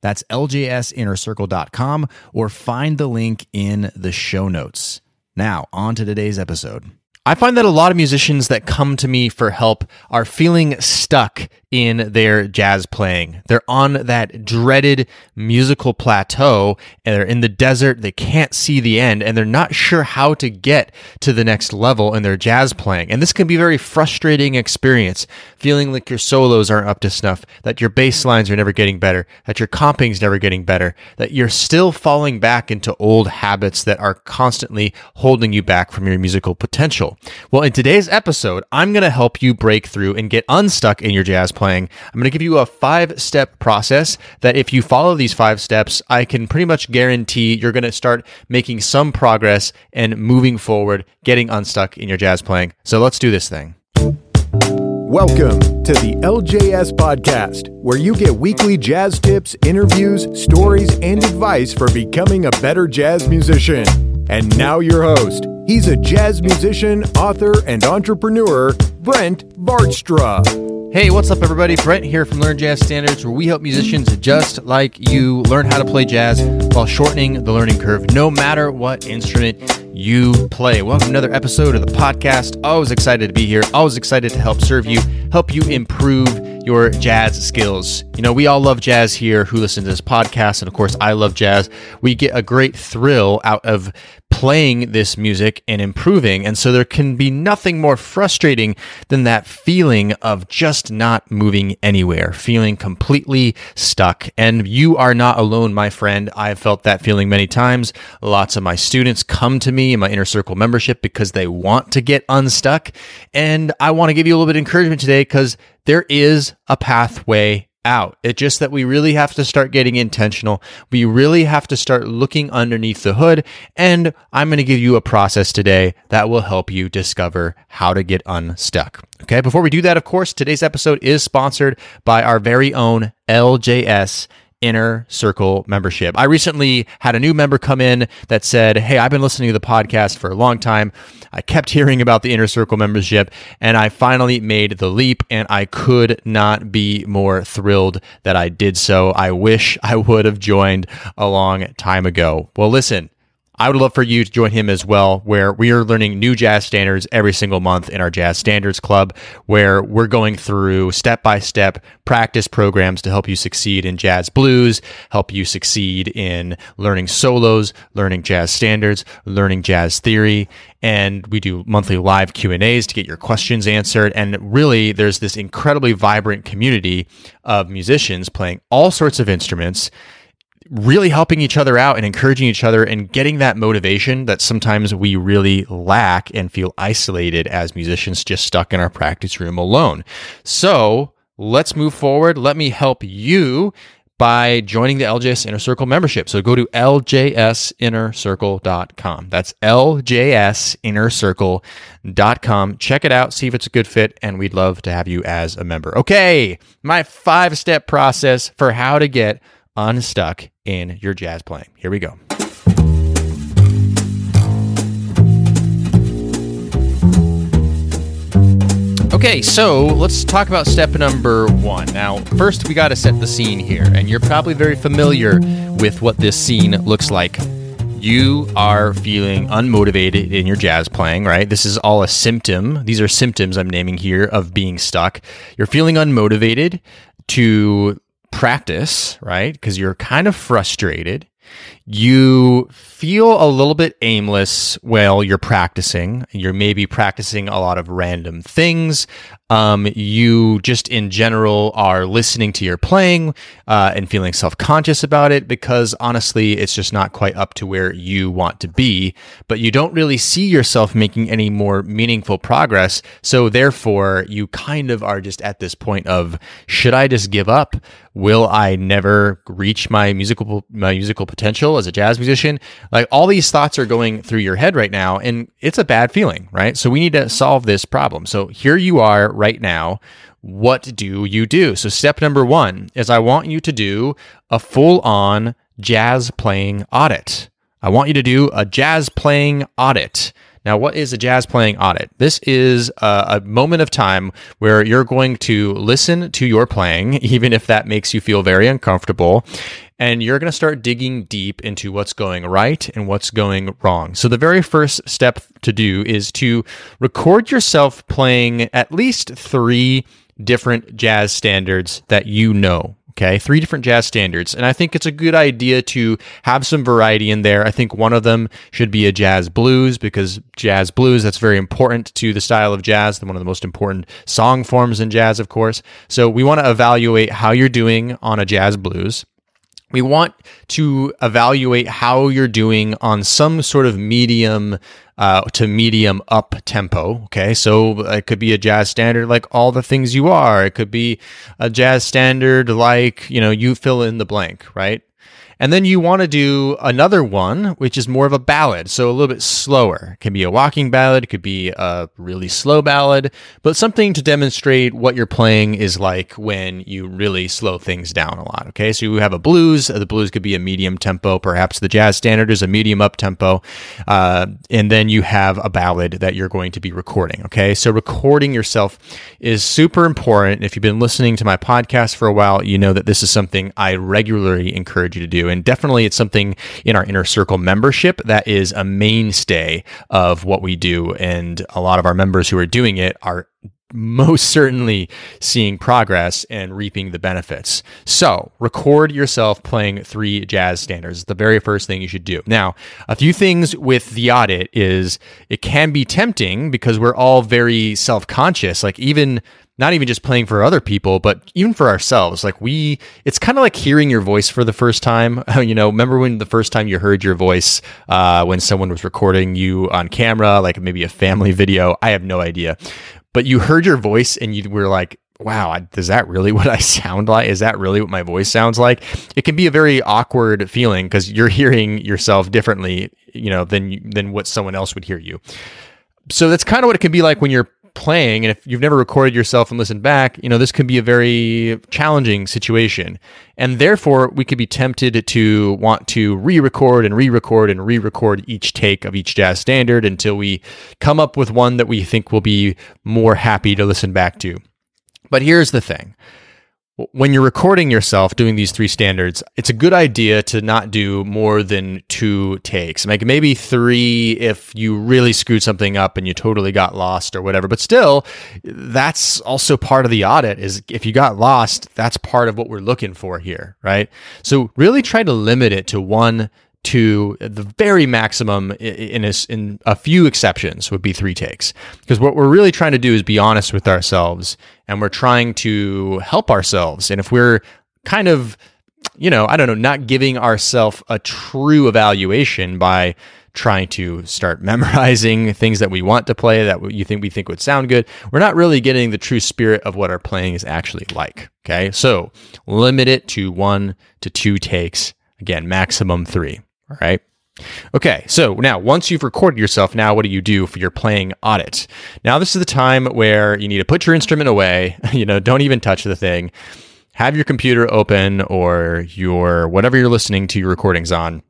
That's ljsinnercircle.com or find the link in the show notes. Now, on to today's episode. I find that a lot of musicians that come to me for help are feeling stuck in their jazz playing. They're on that dreaded musical plateau and they're in the desert. They can't see the end and they're not sure how to get to the next level in their jazz playing. And this can be a very frustrating experience, feeling like your solos aren't up to snuff, that your bass lines are never getting better, that your comping's never getting better, that you're still falling back into old habits that are constantly holding you back from your musical potential. Well, in today's episode, I'm going to help you break through and get unstuck in your jazz playing. I'm going to give you a five step process that if you follow these five steps, I can pretty much guarantee you're going to start making some progress and moving forward, getting unstuck in your jazz playing. So let's do this thing. Welcome to the LJS Podcast, where you get weekly jazz tips, interviews, stories, and advice for becoming a better jazz musician. And now, your host. He's a jazz musician, author, and entrepreneur, Brent Vaartstra. Hey, what's up, everybody? Brent here from Learn Jazz Standards, where we help musicians just like you learn how to play jazz while shortening the learning curve, no matter what instrument you play. Welcome to another episode of the podcast. Always excited to be here. Always excited to help serve you, help you improve your jazz skills. You know, we all love jazz here who listen to this podcast. And of course, I love jazz. We get a great thrill out of playing this music and improving. And so there can be nothing more frustrating than that feeling of just not moving anywhere, feeling completely stuck. And you are not alone, my friend. I've felt that feeling many times. Lots of my students come to me in my inner circle membership because they want to get unstuck. And I want to give you a little bit of encouragement today because there is a pathway out. It's just that we really have to start getting intentional. We really have to start looking underneath the hood. And I'm going to give you a process today that will help you discover how to get unstuck. Okay. Before we do that, of course, today's episode is sponsored by our very own LJS inner circle membership. I recently had a new member come in that said, Hey, I've been listening to the podcast for a long time. I kept hearing about the inner circle membership and I finally made the leap and I could not be more thrilled that I did so. I wish I would have joined a long time ago. Well, listen, I would love for you to join him as well, where we are learning new jazz standards every single month in our Jazz Standards Club, where we're going through step by step practice programs to help you succeed in jazz blues, help you succeed in learning solos, learning jazz standards, learning jazz theory. And we do monthly live Q and A's to get your questions answered. And really, there's this incredibly vibrant community of musicians playing all sorts of instruments really helping each other out and encouraging each other and getting that motivation that sometimes we really lack and feel isolated as musicians just stuck in our practice room alone. So let's move forward. Let me help you by joining the LJS Inner Circle membership. So go to ljsinnercircle.com. That's ljsinnercircle.com. Check it out, see if it's a good fit, and we'd love to have you as a member. Okay, my five step process for how to get unstuck in your jazz playing. Here we go. Okay, so let's talk about step number one. Now, first, we got to set the scene here, and you're probably very familiar with what this scene looks like. You are feeling unmotivated in your jazz playing, right? This is all a symptom. These are symptoms I'm naming here of being stuck. You're feeling unmotivated to practice, right? Because you're kind of frustrated. You feel a little bit aimless while you're practicing. You're maybe practicing a lot of random things. Um, you just in general are listening to your playing uh, and feeling self conscious about it because honestly, it's just not quite up to where you want to be. But you don't really see yourself making any more meaningful progress. So therefore, you kind of are just at this point of should I just give up? Will I never reach my musical my musical potential as a jazz musician? Like all these thoughts are going through your head right now, and it's a bad feeling, right? So we need to solve this problem. So here you are right now. What do you do? So step number one is I want you to do a full on jazz playing audit. I want you to do a jazz playing audit. Now, what is a jazz playing audit? This is a, a, moment of time where you're going to listen to your playing, even if that makes you feel very uncomfortable, and you're going to start digging deep into what's going right and what's going wrong. So, the very first step to do is to record yourself playing at least three different jazz standards that you know. Okay, three different jazz standards. And I think it's a good idea to have some variety in there. I think one of them should be a jazz blues because jazz blues, that's very important to the style of jazz, one of the most important song forms in jazz, of course. So we want to evaluate how you're doing on a jazz blues we want to evaluate how you're doing on some sort of medium uh, to medium up tempo. Okay, so it could be a jazz standard like all the things you are. It could be a jazz standard like you know you fill in the blank, right? And then you want to do another one, which is more of a ballad, so a little bit slower. It can be a walking ballad, it could be a really slow ballad, but something to demonstrate what you're playing is like when you really slow things down a lot. Okay, so you have a blues. The blues could be a medium tempo, perhaps the jazz standard is a medium up tempo, uh, and then you have a ballad that you're going to be recording. Okay, so recording yourself is super important. If you've been listening to my podcast for a while, you know that this is something I regularly encourage you to do. And definitely it's something in our inner circle membership that is a mainstay of what we do. And a lot of our members who are doing it are most certainly seeing progress and reaping the benefits. So, record yourself playing three jazz standards. The very first thing you should do. Now, a few things with the audit is it can be tempting because we're all very self conscious. Like, even not even just playing for other people, but even for ourselves. Like we, it's kind of like hearing your voice for the first time. you know, remember when the first time you heard your voice uh, when someone was recording you on camera, like maybe a family video? I have no idea, but you heard your voice and you were like, wow, is that really what I sound like? Is that really what my voice sounds like? It can be a very awkward feeling because you're hearing yourself differently, you know, than than what someone else would hear you. So that's kind of what it can be like when you're playing and if you've never recorded yourself and listened back you know this could be a very challenging situation. And therefore we could be tempted to want to re-record and re-record and re-record each take of each jazz standard until we come up with one that we think will be more happy to listen back to. But here's the thing when you're recording yourself doing these three standards, it's a good idea to not do more than two takes. Like maybe three if you really screwed something up and you totally got lost or whatever. But still, that's also part of the audit is if you got lost, that's part of what we're looking for here, right? So really try to limit it to one to the very maximum in a, in a few exceptions would be three takes. Because what we're really trying to do is be honest with ourselves and we're trying to help ourselves. And if we're kind of you know i don't know not giving ourselves a true evaluation by trying to start memorizing things that we want to play that you think we think would sound good we're not really getting the true spirit of what our playing is actually like okay? So limit it to one to two takes. Again maximum three all right. Okay, so now once you've recorded yourself, now what do you do for your playing audit? Now this is the time where you need to put your instrument away. You know, don't even touch the thing. Have your computer open or your whatever you're listening to your recordings on.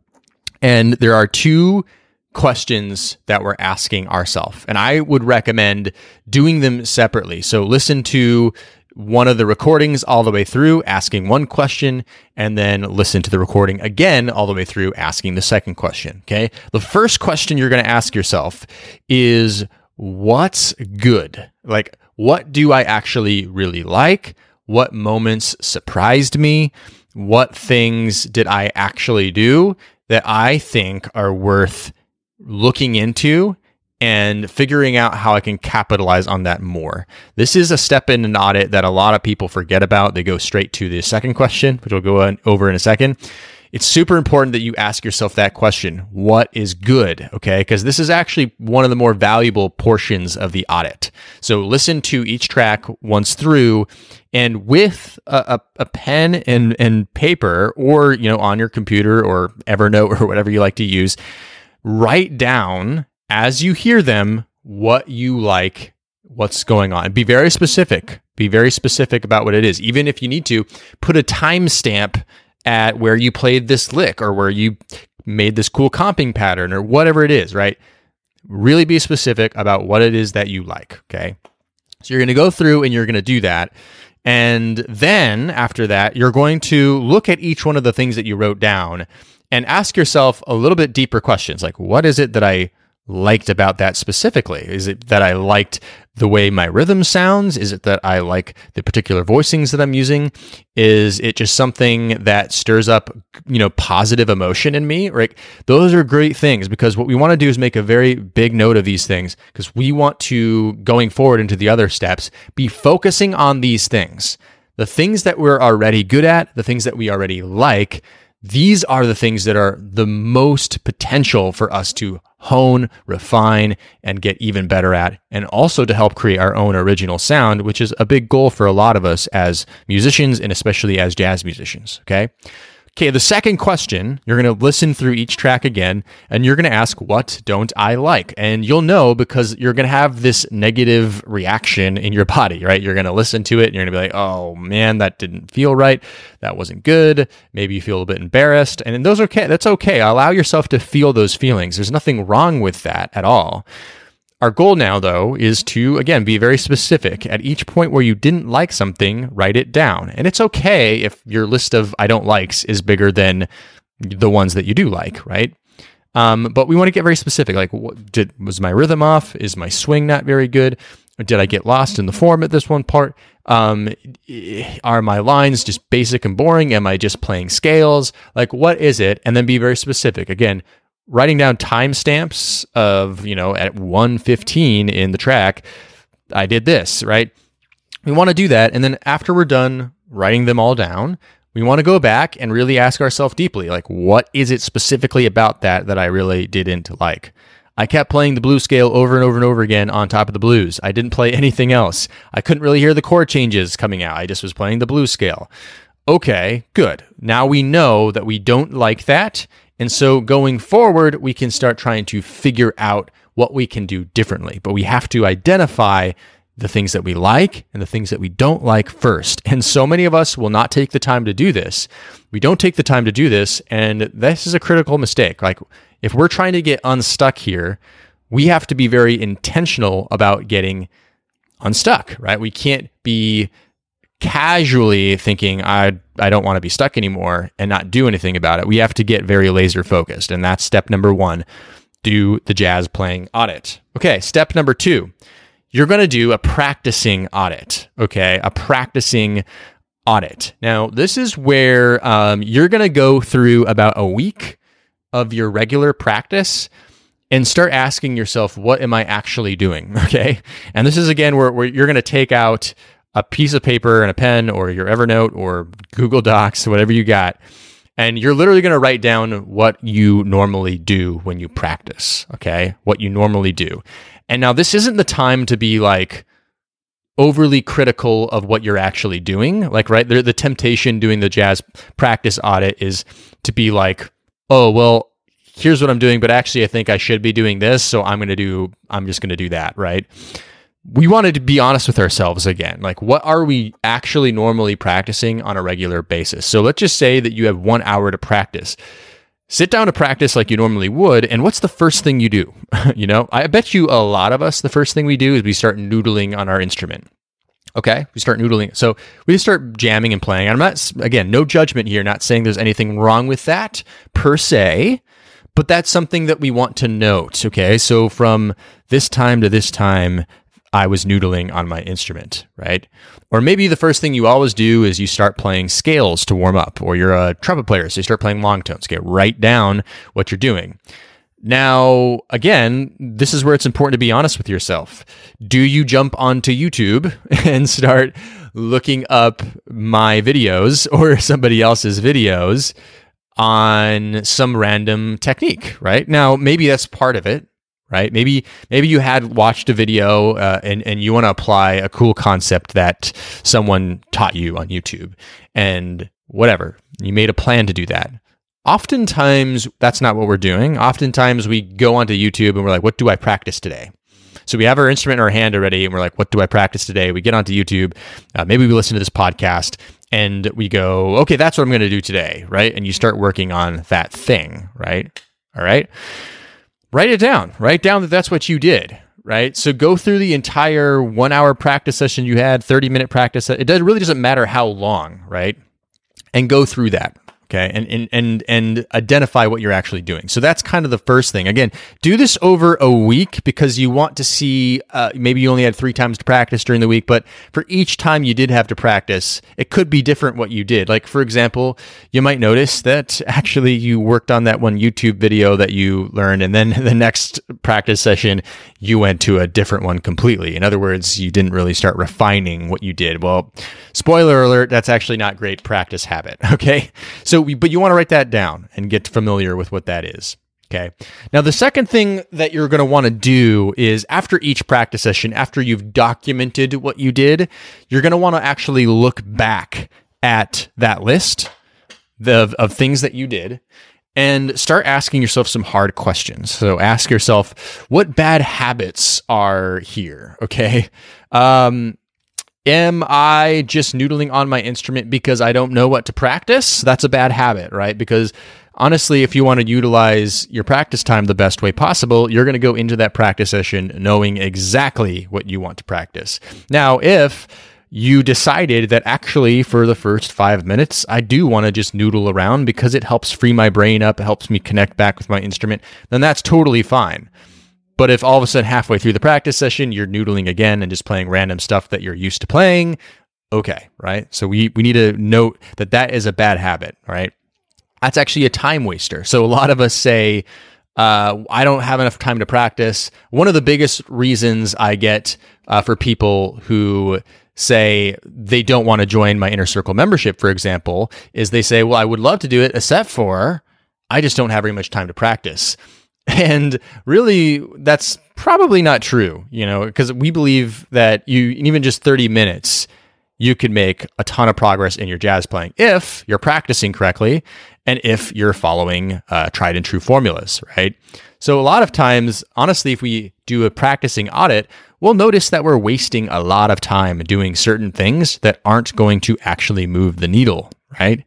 And there are two questions that we're asking ourselves. And I would recommend doing them separately. So listen to one of the recordings all the way through, asking one question, and then listen to the recording again all the way through, asking the second question. Okay. The first question you're going to ask yourself is what's good? Like, what do I actually really like? What moments surprised me? what things did I actually do that I think are worth looking into and figuring out how I can capitalize on that more. This is a step in an audit that a lot of people forget about. They go straight to the second question, which we'll go over in a second. It's super important that you ask yourself that question What is good? Okay. Because this is actually one of the more valuable portions of the audit. So listen to each track once through and with a, a, a, pen and, and paper or, you know, on your computer or Evernote or whatever you like to use, write down as you hear them what you like, what's going on. Be very specific. Be very specific about what it is. Even if you need to, put a timestamp at where you played this lick or where you made this cool comping pattern or whatever it is, right? Really be specific about what it is that you like, okay? So you're going to go through and you're going to do that. And then after that, you're going to look at each one of the things that you wrote down and ask yourself a little bit deeper questions like, what is it that I liked about that specifically? Is it that I liked the way my rhythm sounds? Is it that I like the particular voicings that I'm using? Is it just something that stirs up, you know, positive emotion in me? Right? Those are great things because what we want to do is make a very big note of these things because we want to, going forward into the other steps, be focusing on these things. The things that we're already good at, the things that we already like, these are the things that are the most potential for us to hone, refine, and get even better at, and also to help create our own original sound, which is a big goal for a lot of us as musicians and especially as jazz musicians. Okay. Okay, the second question, you're going to listen through each track again and you're going to ask, What don't I like? And you'll know because you're going to have this negative reaction in your body, right? You're going to listen to it and you're going to be like, Oh man, that didn't feel right. That wasn't good. Maybe you feel a bit embarrassed. And those are okay. That's okay. Allow yourself to feel those feelings. There's nothing wrong with that at all. Our goal now, though, is to, again, be very specific. At each point where you didn't like something, write it down. And it's okay if your list of I don't likes is bigger than the ones that you do like, right? Um, but we want to get very specific. Like, what, did was my rhythm off? Is my swing not very good? Did I get lost in the form at this one part? Um, are my lines just basic and boring? Am I just playing scales? Like, what is it? And then be very specific. Again, writing down timestamps of, you know, at 115 in the track, I did this, right? We want to do that. And then after we're done writing them all down, we want to go back and really ask ourselves deeply, like, what is it specifically about that that I really didn't like? I kept playing the blues scale over and over and over again on top of the blues. I didn't play anything else. I couldn't really hear the chord changes coming out. I just was playing the blues scale. Okay, good. Now we know that we don't like that and so going forward, we can start trying to figure out what we can do differently. But we have to identify the things that we like and the things that we don't like first. And so many of us will not take the time to do this. We don't take the time to do this. And this is a critical mistake. Like, if we're trying to get unstuck here, we have to be very intentional about getting unstuck, right? We can't be casually thinking I I don't want to be stuck anymore and not do anything about it. We have to get very laser focused and that's step number 1. Do the jazz playing audit. Okay, step number 2. You're going to do a practicing audit, okay? A practicing audit. Now, this is where um, you're going to go through about a week of your regular practice and start asking yourself, what am I actually doing? Okay. And this is again where, where you're going to take out a piece of paper and a pen or your Evernote or Google Docs, whatever you got. And you're literally going to write down what you normally do when you practice, okay? What you normally do. And now this isn't the time to be like overly critical of what you're actually doing. Like, right, the, the temptation doing the jazz practice audit is to be like, oh, well, here's what I'm doing, but actually I think I should be doing this. So I'm going to do, I'm just going to do that, right? We wanted to be honest with ourselves again. Like, what are we actually normally practicing on a regular basis? So let's just say that you have one hour to practice. Sit down to practice like you normally would. And what's the first thing you do? you know, I bet you a lot of us, the first thing we do is we start noodling on our instrument. Okay. We start noodling. So we just start jamming and playing. I'm not, again, no judgment here, not saying there's anything wrong with that per se but that's something that we want to note. Okay. So from this time to this time, I was noodling on my instrument, right? Or maybe the first thing you always do is you start playing scales to warm up, or you're a trumpet player, so you start playing long tones. Get right down what you're doing. Now, again, this is where it's important to be honest with yourself. Do you jump onto YouTube and start looking up my videos or somebody else's videos on some random technique, right? Now, maybe that's part of it, right? Maybe maybe you had watched a video uh, and and you want to apply a cool concept that someone taught you on YouTube, and whatever you made a plan to do that. Oftentimes, that's not what we're doing. Oftentimes, we go onto YouTube and we're like, "What do I practice today?" So we have our instrument in our hand already, and we're like, "What do I practice today?" We get onto YouTube. Uh, maybe we listen to this podcast, and we go, "Okay, that's what I'm going to do today," right? And you start working on that thing, right? All right write it down. Write down that that's what you did. Right. So go through the entire one hour practice session you had, 30 minute practice. It really doesn't matter how long. Right. And go through that okay and, and and and identify what you're actually doing. So that's kind of the first thing. Again do this over a week because you want to see uh, maybe you only had three times to practice during the week but for each time you did have to practice it could be different what you did. Like for example you might notice that actually you worked on that one youtube video that you learned and then the next practice session you went to a different one completely. In other words you didn't really start refining what you did. Well spoiler alert that's actually not great practice habit okay? So so, but you want to write that down and get familiar with what that is. Okay. Now, the second thing that you're going to want to do is after each practice session, after you've documented what you did, you're going to want to actually look back at that list of, of things that you did and start asking yourself some hard questions. So ask yourself, what bad habits are here? Okay. Um, Am I just noodling on my instrument because I don't know what to practice? That's a bad habit, right? Because honestly, if you want to utilize your practice time the best way possible, you're going to go into that practice session knowing exactly what you want to practice. Now, if you decided that actually for the first five minutes, I do want to just noodle around because it helps free my brain up, it helps me connect back with my instrument, then that's totally fine. But if all of a sudden halfway through the practice session you're noodling again and just playing random stuff that you're used to playing, okay, right? So we we need to note that that is a bad habit, right? That's actually a time waster. So a lot of us say, uh, I don't have enough time to practice. One of the biggest reasons I get uh, for people who say they don't want to join my inner circle membership, for example, is they say, well, I would love to do it, except for I just don't have very much time to practice. And really, that's probably not true, you know, because we believe that you, even just 30 minutes, you could make a ton of progress in your jazz playing if you're practicing correctly and if you're following uh, tried and true formulas, right? So, a lot of times, honestly, if we do a practicing audit, we'll notice that we're wasting a lot of time doing certain things that aren't going to actually move the needle right?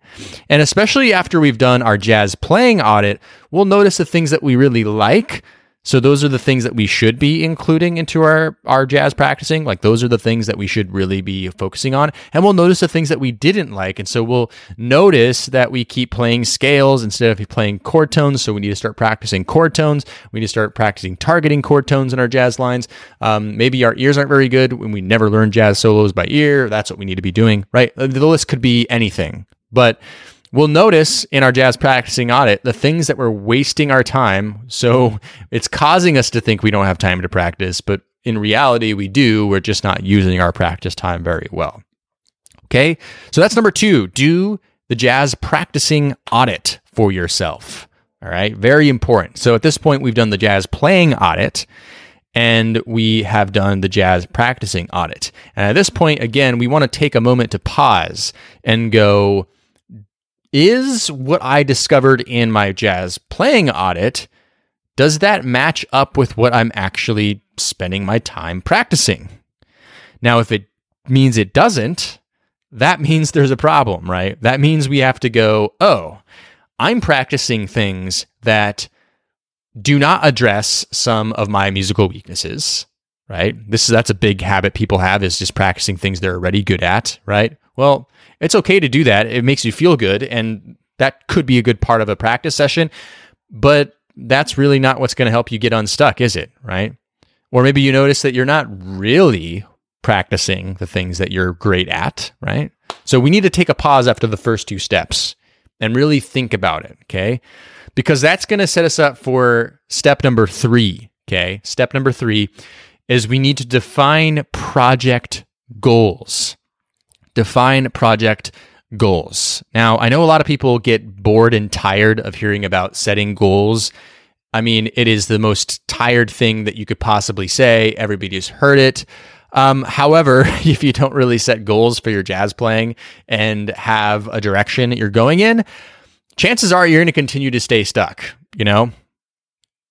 And especially after we've done our jazz playing audit, we'll notice the things that we really like. So those are the things that we should be including into our, our jazz practicing. Like those are the things that we should really be focusing on. And we'll notice the things that we didn't like. And so we'll notice that we keep playing scales instead of playing chord tones. So we need to start practicing chord tones. We need to start practicing targeting chord tones in our jazz lines. Um, maybe our ears aren't very good when we never learn jazz solos by ear. That's what we need to be doing, right? The list could be anything. But we'll notice in our jazz practicing audit the things that we're wasting our time. So it's causing us to think we don't have time to practice, but in reality, we do. We're just not using our practice time very well. Okay. So that's number two. Do the jazz practicing audit for yourself. All right. Very important. So at this point, we've done the jazz playing audit and we have done the jazz practicing audit. And at this point, again, we want to take a moment to pause and go, is what I discovered in my jazz playing audit, does that match up with what I'm actually spending my time practicing? Now, if it means it doesn't, that means there's a problem, right? That means we have to go, oh, I'm practicing things that do not address some of my musical weaknesses, right? This is that's a big habit people have is just practicing things they're already good at, right? Well, it's okay to do that. It makes you feel good. And that could be a good part of a practice session. But that's really not what's going to help you get unstuck, is it? Right? Or maybe you notice that you're not really practicing the things that you're great at, right? So we need to take a pause after the first two steps and really think about it, okay? Because that's going to set us up for step number three, okay? Step number three is we need to define project goals. Define project goals. Now, I know a lot of people get bored and tired of hearing about setting goals. I mean, it is the most tired thing that you could possibly say. Everybody's heard it. Um, however, if you don't really set goals for your jazz playing and have a direction that you're going in, chances are you're going to continue to stay stuck, you know?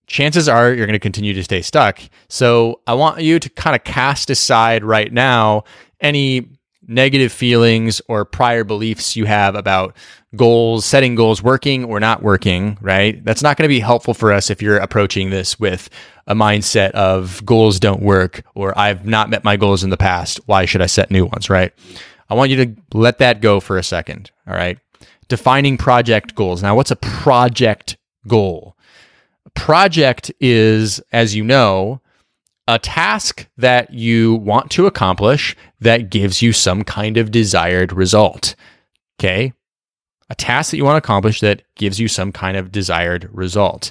Chances are you're going to continue to stay stuck. So I want you to kind of cast aside right now any negative feelings or prior beliefs you have about goals, setting goals working or not working, right? That's not going to be helpful for us if you're approaching this with a mindset of goals don't work or I've not met my goals in the past. Why should I set new ones, right? I want you to let that go for a second, all right? Defining project goals. Now, what's a project goal? A project is, as you know, a task that you want to accomplish that gives you some kind of desired result. Okay. A task that you want to accomplish that gives you some kind of desired result.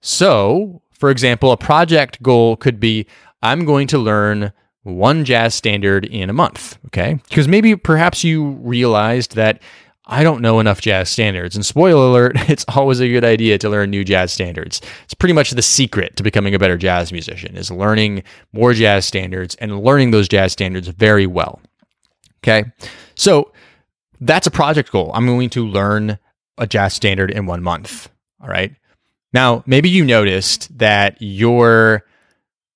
So, for example, a project goal could be I'm going to learn one jazz standard in a month. Okay. Because maybe perhaps you realized that I don't know enough jazz standards. And spoiler alert, it's always a good idea to learn new jazz standards. It's pretty much the secret to becoming a better jazz musician is learning more jazz standards and learning those jazz standards very well. Okay. So that's a project goal. I'm going to learn a jazz standard in one month. All right. Now, maybe you noticed that your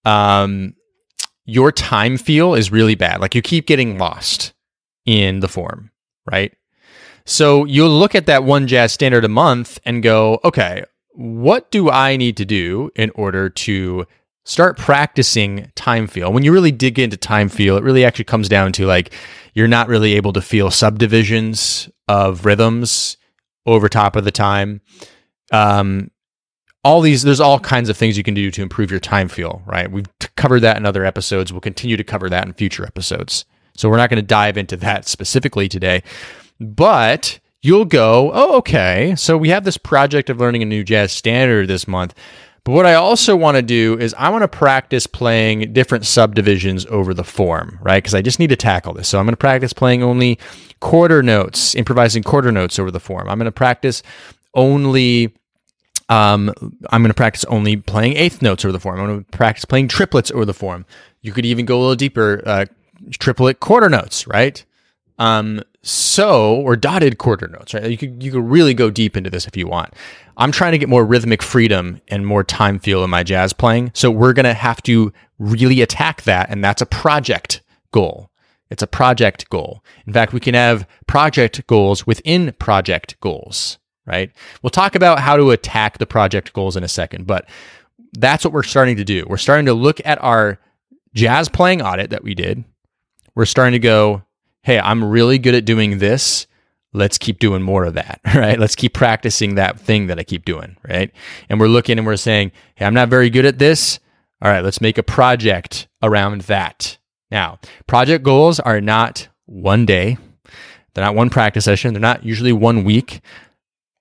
um your time feel is really bad. Like you keep getting lost in the form, right? So you'll look at that one jazz standard a month and go, okay, what do I need to do in order to start practicing time feel? When you really dig into time feel, it really actually comes down to like you're not really able to feel subdivisions of rhythms over top of the time. Um, all these, there's all kinds of things you can do to improve your time feel, right? We've covered that in other episodes. We'll continue to cover that in future episodes. So we're not going to dive into that specifically today. But you'll go, oh, okay. So we have this project of learning a new jazz standard this month. But what I also want to do is I want to practice playing different subdivisions over the form, right? Because I just need to tackle this. So I'm going to practice playing only quarter notes, improvising quarter notes over the form. I'm going to practice only um, I'm going to practice only playing eighth notes over the form. I'm going to practice playing triplets over the form. You could even go a little deeper, uh, triplet quarter notes, right? Um, so or dotted quarter notes, right? You could you could really go deep into this if you want. I'm trying to get more rhythmic freedom and more time feel in my jazz playing. So we're gonna have to really attack that, and that's a project goal. It's a project goal. In fact, we can have project goals within project goals, right? We'll talk about how to attack the project goals in a second, but that's what we're starting to do. We're starting to look at our jazz playing audit that we did. We're starting to go, hey, I'm really good at doing this. Let's keep doing more of that, right? Let's keep practicing that thing that I keep doing, right? And we're looking and we're saying, hey, I'm not very good at this. All right, let's make a project around that. Now, project goals are not one day, they're not one practice session, they're not usually one week.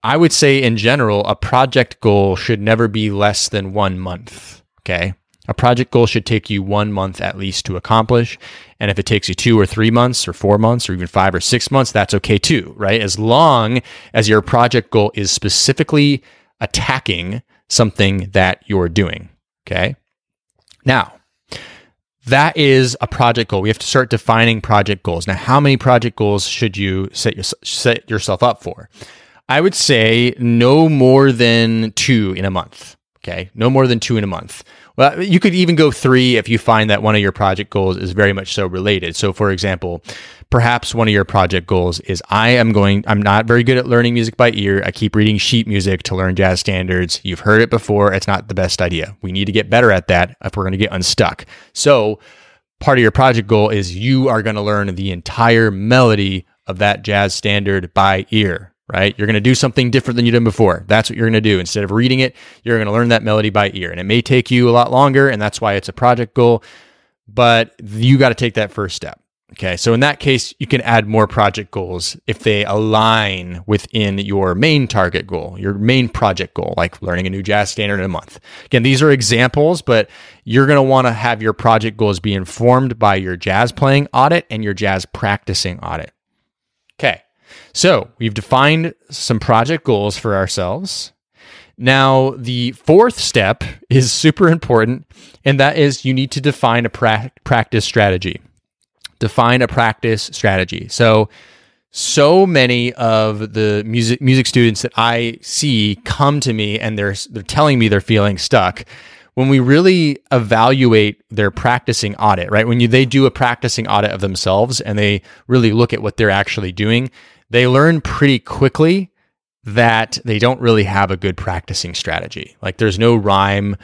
I would say, in general, a project goal should never be less than one month. Okay. A project goal should take you one month at least to accomplish. And if it takes you two or three months or four months or even five or six months, that's okay too, right? As long as your project goal is specifically attacking something that you're doing. Okay. Now, that is a project goal. We have to start defining project goals. Now, how many project goals should you set, your, set yourself up for? I would say no more than two in a month. Okay. No more than two in a month. Well, you could even go three if you find that one of your project goals is very much so related. So, for example, perhaps one of your project goals is I am going, I'm not very good at learning music by ear. I keep reading sheet music to learn jazz standards. You've heard it before. It's not the best idea. We need to get better at that if we're going to get unstuck. So, part of your project goal is you are going to learn the entire melody of that jazz standard by ear right? You're going to do something different than you did before. That's what you're going to do. Instead of reading it, you're going to learn that melody by ear. And it may take you a lot longer, and that's why it's a project goal, but you got to take that first step. Okay. So in that case, you can add more project goals if they align within your main target goal, your main project goal, like learning a new jazz standard in a month. Again, these are examples, but you're going to want to have your project goals be informed by your jazz playing audit and your jazz practicing audit. Okay. So we've defined some project goals for ourselves. Now, the fourth step is super important, and that is you need to define a pra- practice strategy. Define a practice strategy. So, so many of the music music students that I see come to me and they're they're telling me they're feeling stuck. When we really evaluate their practicing audit, right? When you, they do a practicing audit of themselves and they really look at what they're actually doing, they learn pretty quickly that they don't really have a good practicing strategy. Like there's no rhyme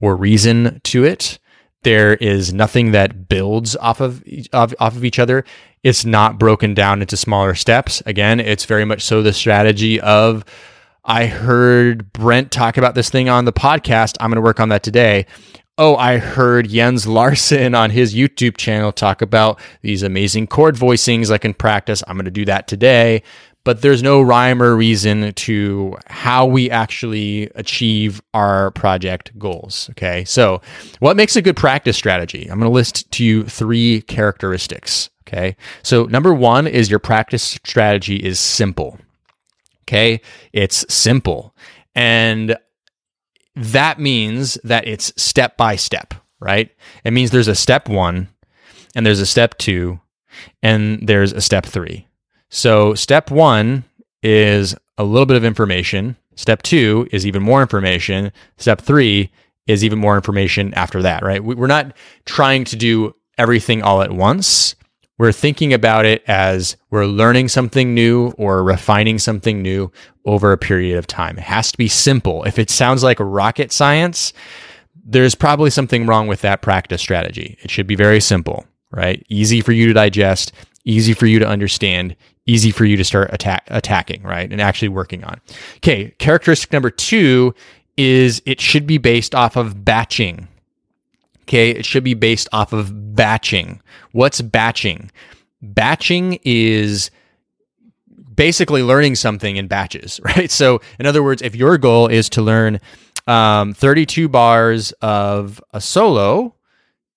or reason to it. There is nothing that builds off of, off, off of each other. It's not broken down into smaller steps. Again, it's very much so the strategy of I heard Brent talk about this thing on the podcast. I'm going to work on that today. Oh, I heard Jens Larsen on his YouTube channel talk about these amazing chord voicings I can practice. I'm going to do that today. But there's no rhyme or reason to how we actually achieve our project goals. Okay. So, what makes a good practice strategy? I'm going to list to you three characteristics. Okay. So, number one is your practice strategy is simple. Okay. It's simple. And that means that it's step by step, right? It means there's a step one and there's a step two and there's a step three. So, step one is a little bit of information. Step two is even more information. Step three is even more information after that, right? We're not trying to do everything all at once. We're thinking about it as we're learning something new or refining something new over a period of time. It has to be simple. If it sounds like rocket science, there's probably something wrong with that practice strategy. It should be very simple, right? Easy for you to digest, easy for you to understand, easy for you to start attack, attacking, right? And actually working on. Okay, characteristic number two is it should be based off of batching. Okay, it should be based off of batching. What's batching? Batching is basically learning something in batches, right? So, in other words, if your goal is to learn um, 32 bars of a solo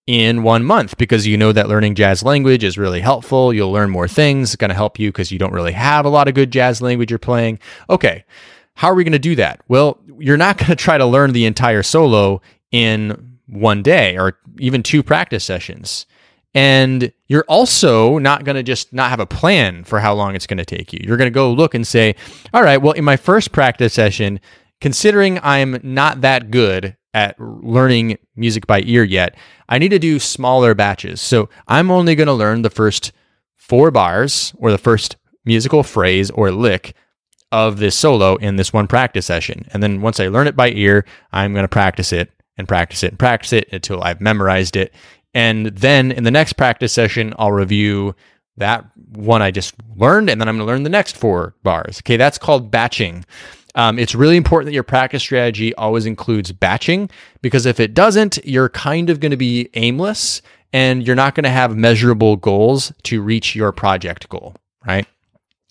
in one month because you know that learning jazz language is really helpful, you'll learn more things, it's going to help you because you don't really have a lot of good jazz language you're playing. Okay, how are we going to do that? Well, you're not going to try to learn the entire solo in one day or even two practice sessions. And you're also not going to just not have a plan for how long it's going to take you. You're going to go look and say, all right, well, in my first practice session, considering I'm not that good at learning music by ear yet, I need to do smaller batches. So I'm only going to learn the first four bars or the first musical phrase or lick of this solo in this one practice session. And then once I learn it by ear, I'm going to practice it and practice it and practice it until I've memorized it. And then in the next practice session, I'll review that one I just learned, and then I'm going to learn the next four bars. Okay, that's called batching. Um, it's really important that your practice strategy always includes batching because if it doesn't, you're kind of going to be aimless and you're not going to have measurable goals to reach your project goal, right?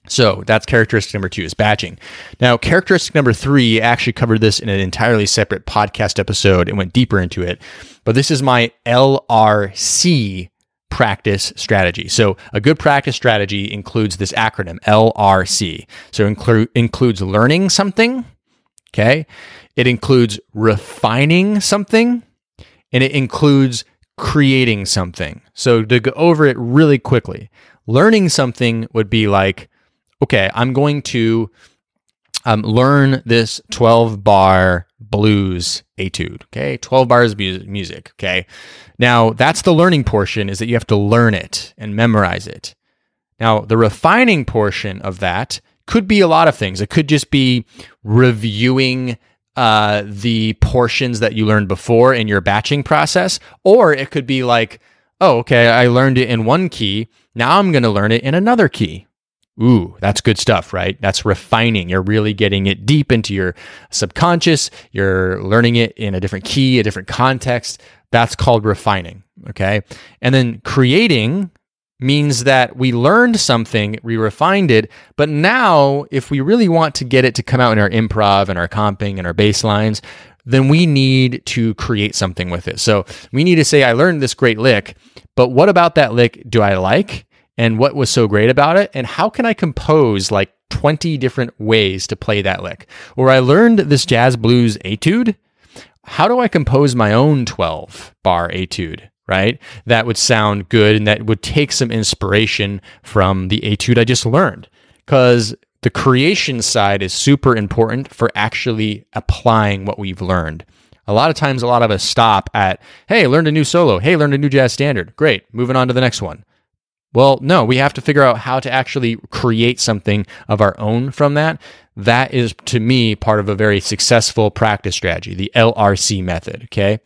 So that's characteristic number two is batching. Now, characteristic number three actually covered this in an entirely separate podcast episode and went deeper into it. But this is my LRC practice strategy. So a good practice strategy includes this acronym LRC. So inclu- includes learning something. Okay. It includes refining something and it includes creating something. So to go over it really quickly, learning something would be like, okay, I'm going to um, learn this 12 bar blues etude. Okay, 12 bars music. Okay, now that's the learning portion is that you have to learn it and memorize it. Now, the refining portion of that could be a lot of things. It could just be reviewing uh, the portions that you learned before in your batching process, or it could be like, oh, okay, I learned it in one key. Now I'm going to learn it in another key Ooh, that's good stuff, right? That's refining. You're really getting it deep into your subconscious. You're learning it in a different key, a different context. That's called refining. Okay. And then creating means that we learned something, we refined it, but now if we really want to get it to come out in our improv and our comping and our bass lines, then we need to create something with it. So we need to say, I learned this great lick, but what about that lick do I like? And what was so great about it? And how can I compose like 20 different ways to play that lick? Or I learned this jazz blues etude. How do I compose my own 12 bar etude? Right? That would sound good and that would take some inspiration from the etude I just learned. Because the creation side is super important for actually applying what we've learned. A lot of times, a lot of us stop at, hey, learned a new solo. Hey, learned a new jazz standard. Great. Moving on to the next one. Well, no, we have to figure out how to actually create something of our own from that. That is, to me, part of a very successful practice strategy, the LRC method. Okay.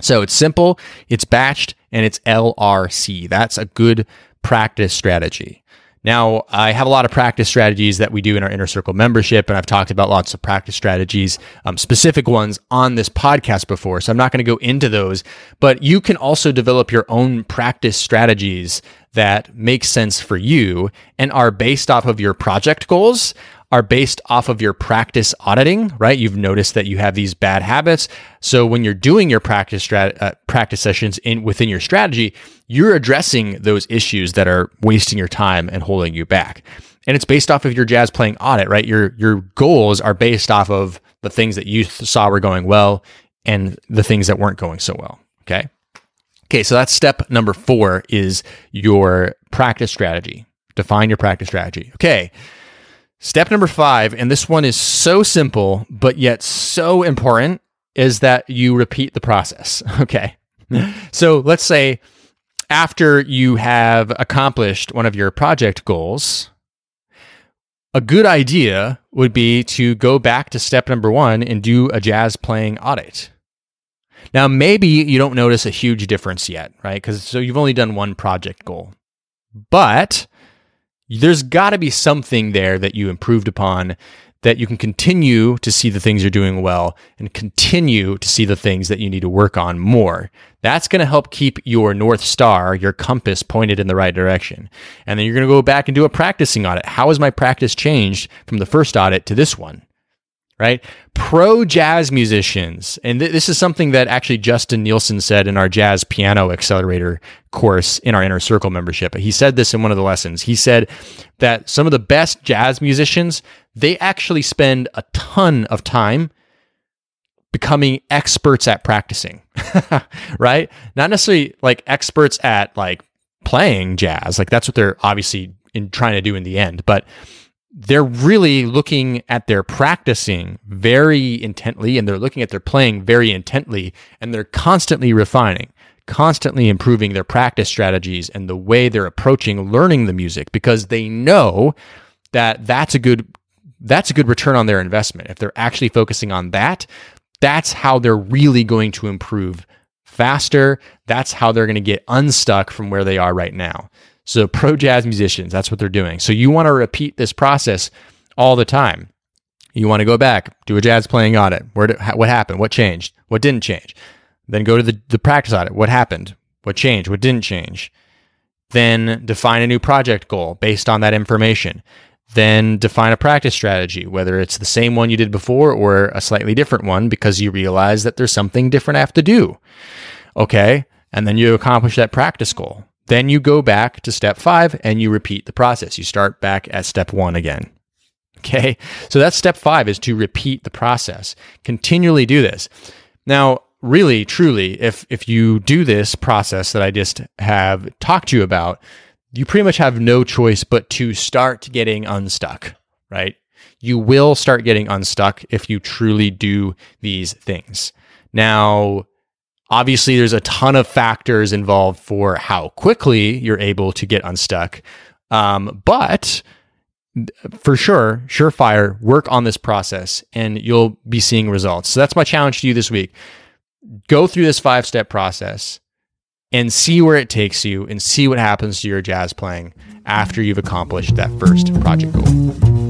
So it's simple, it's batched, and it's LRC. That's a good practice strategy. Now, I have a lot of practice strategies that we do in our inner circle membership, and I've talked about lots of practice strategies, um, specific ones on this podcast before. So I'm not going to go into those, but you can also develop your own practice strategies that make sense for you and are based off of your project goals are based off of your practice auditing, right? You've noticed that you have these bad habits. So when you're doing your practice strat- uh, practice sessions in within your strategy, you're addressing those issues that are wasting your time and holding you back. And it's based off of your jazz playing audit, right? Your your goals are based off of the things that you saw were going well and the things that weren't going so well, okay? Okay, so that's step number 4 is your practice strategy. Define your practice strategy. Okay. Step number five, and this one is so simple, but yet so important, is that you repeat the process. Okay. So let's say after you have accomplished one of your project goals, a good idea would be to go back to step number one and do a jazz playing audit. Now, maybe you don't notice a huge difference yet, right? Because so you've only done one project goal. But there's got to be something there that you improved upon that you can continue to see the things you're doing well and continue to see the things that you need to work on more. That's going to help keep your North Star, your compass pointed in the right direction. And then you're going to go back and do a practicing audit. How has my practice changed from the first audit to this one? Right? Pro jazz musicians. And th- this is something that actually Justin Nielsen said in our jazz piano accelerator course in our inner circle membership. He said this in one of the lessons. He said that some of the best jazz musicians, they actually spend a ton of time becoming experts at practicing, right? Not necessarily like experts at like playing jazz. Like that's what they're obviously in trying to do in the end, but they're really looking at their practicing very intently and they're looking at their playing very intently and they're constantly refining constantly improving their practice strategies and the way they're approaching learning the music because they know that that's a good that's a good return on their investment. If they're actually focusing on that that's how they're really going to improve faster. That's how they're going to get unstuck from where they are right now so, pro jazz musicians, that's what they're doing. So, you want to repeat this process all the time. You want to go back, do a jazz playing audit. Where did, what happened? What changed? What didn't change? Then go to the, the practice audit. What happened? What changed? What didn't change? Then define a new project goal based on that information. Then define a practice strategy, whether it's the same one you did before or a slightly different one because you realize that there's something different I have to do. Okay. And then you accomplish that practice goal. Then you go back to step five and you repeat the process. You start back at step one again. Okay. So that's step five is to repeat the process. Continually do this. Now, really, truly, if, if you do this process that I just have talked to you about, you pretty much have no choice but to start getting unstuck, right? You will start getting unstuck if you truly do these things. Now, Obviously, there's a ton of factors involved for how quickly you're able to get unstuck. Um, but for sure, surefire, work on this process and you'll be seeing results. So that's my challenge to you this week. Go through this five step process, and see where it takes you and see what happens to your jazz playing after you've accomplished that first project goal.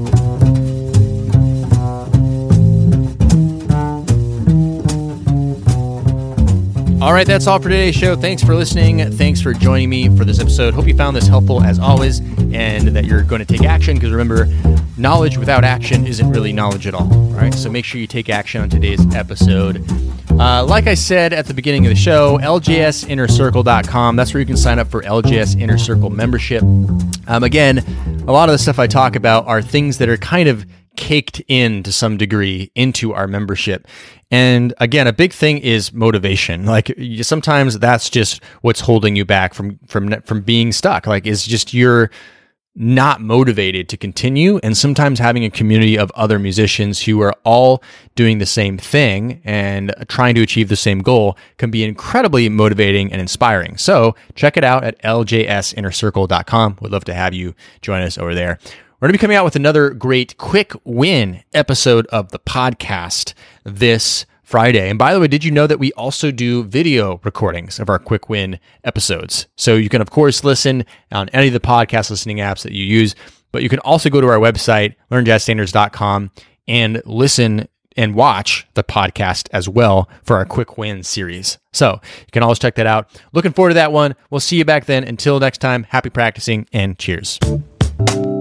All right, that's all for today's show. Thanks for listening. Thanks for joining me for this episode. Hope you found this helpful as always and that you're going to take action because remember, knowledge without action isn't really knowledge at all. All right, so make sure you take action on today's episode. Uh, like I said at the beginning of the show, ljsinnercircle.com. That's where you can sign up for LJS Inner Circle membership. Um, again, a lot of the stuff I talk about are things that are kind of caked in to some degree into our membership. And again, a big thing is motivation. Like sometimes that's just what's holding you back from from from being stuck. Like it's just you're not motivated to continue and sometimes having a community of other musicians who are all doing the same thing and trying to achieve the same goal can be incredibly motivating and inspiring. So, check it out at ljsinnercircle.com. We'd love to have you join us over there. We're going to be coming out with another great quick win episode of the podcast this Friday. And by the way, did you know that we also do video recordings of our quick win episodes? So you can, of course, listen on any of the podcast listening apps that you use, but you can also go to our website, learnjazzstandards.com, and listen and watch the podcast as well for our quick win series. So you can always check that out. Looking forward to that one. We'll see you back then. Until next time, happy practicing and cheers.